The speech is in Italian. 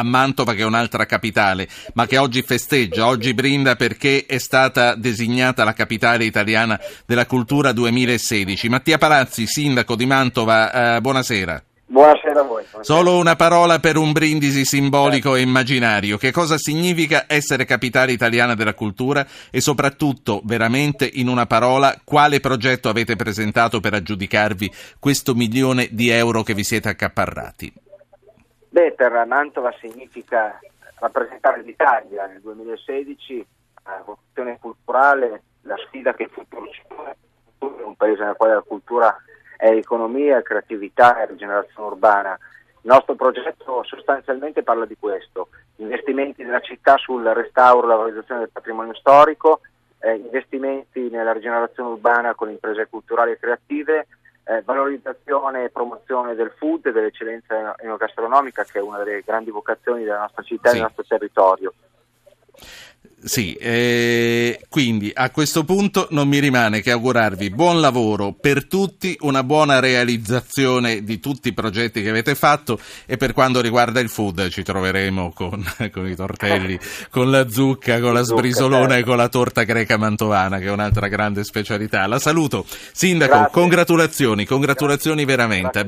a Mantova che è un'altra capitale, ma che oggi festeggia, oggi brinda perché è stata designata la capitale italiana della cultura 2016. Mattia Palazzi, sindaco di Mantova, eh, buonasera. Buonasera a voi. Buonasera. Solo una parola per un brindisi simbolico e immaginario. Che cosa significa essere capitale italiana della cultura e soprattutto, veramente in una parola, quale progetto avete presentato per aggiudicarvi questo milione di euro che vi siete accaparrati? Beh, per Mantova significa rappresentare l'Italia nel 2016, la vocazione culturale, la sfida che il futuro ci pone, un paese nel quale la cultura è economia, creatività e rigenerazione urbana. Il nostro progetto sostanzialmente parla di questo, investimenti nella città sul restauro e la valorizzazione del patrimonio storico, eh, investimenti nella rigenerazione urbana con imprese culturali e creative, eh, valorizzazione e promozione del food e dell'eccellenza enogastronomica che è una delle grandi vocazioni della nostra città sì. e del nostro territorio. Sì, eh, quindi a questo punto non mi rimane che augurarvi buon lavoro per tutti, una buona realizzazione di tutti i progetti che avete fatto e per quanto riguarda il food ci troveremo con, con i tortelli, con la zucca, con la sbrisolona e certo. con la torta greca mantovana che è un'altra grande specialità. La saluto. Sindaco, Grazie. congratulazioni, congratulazioni veramente.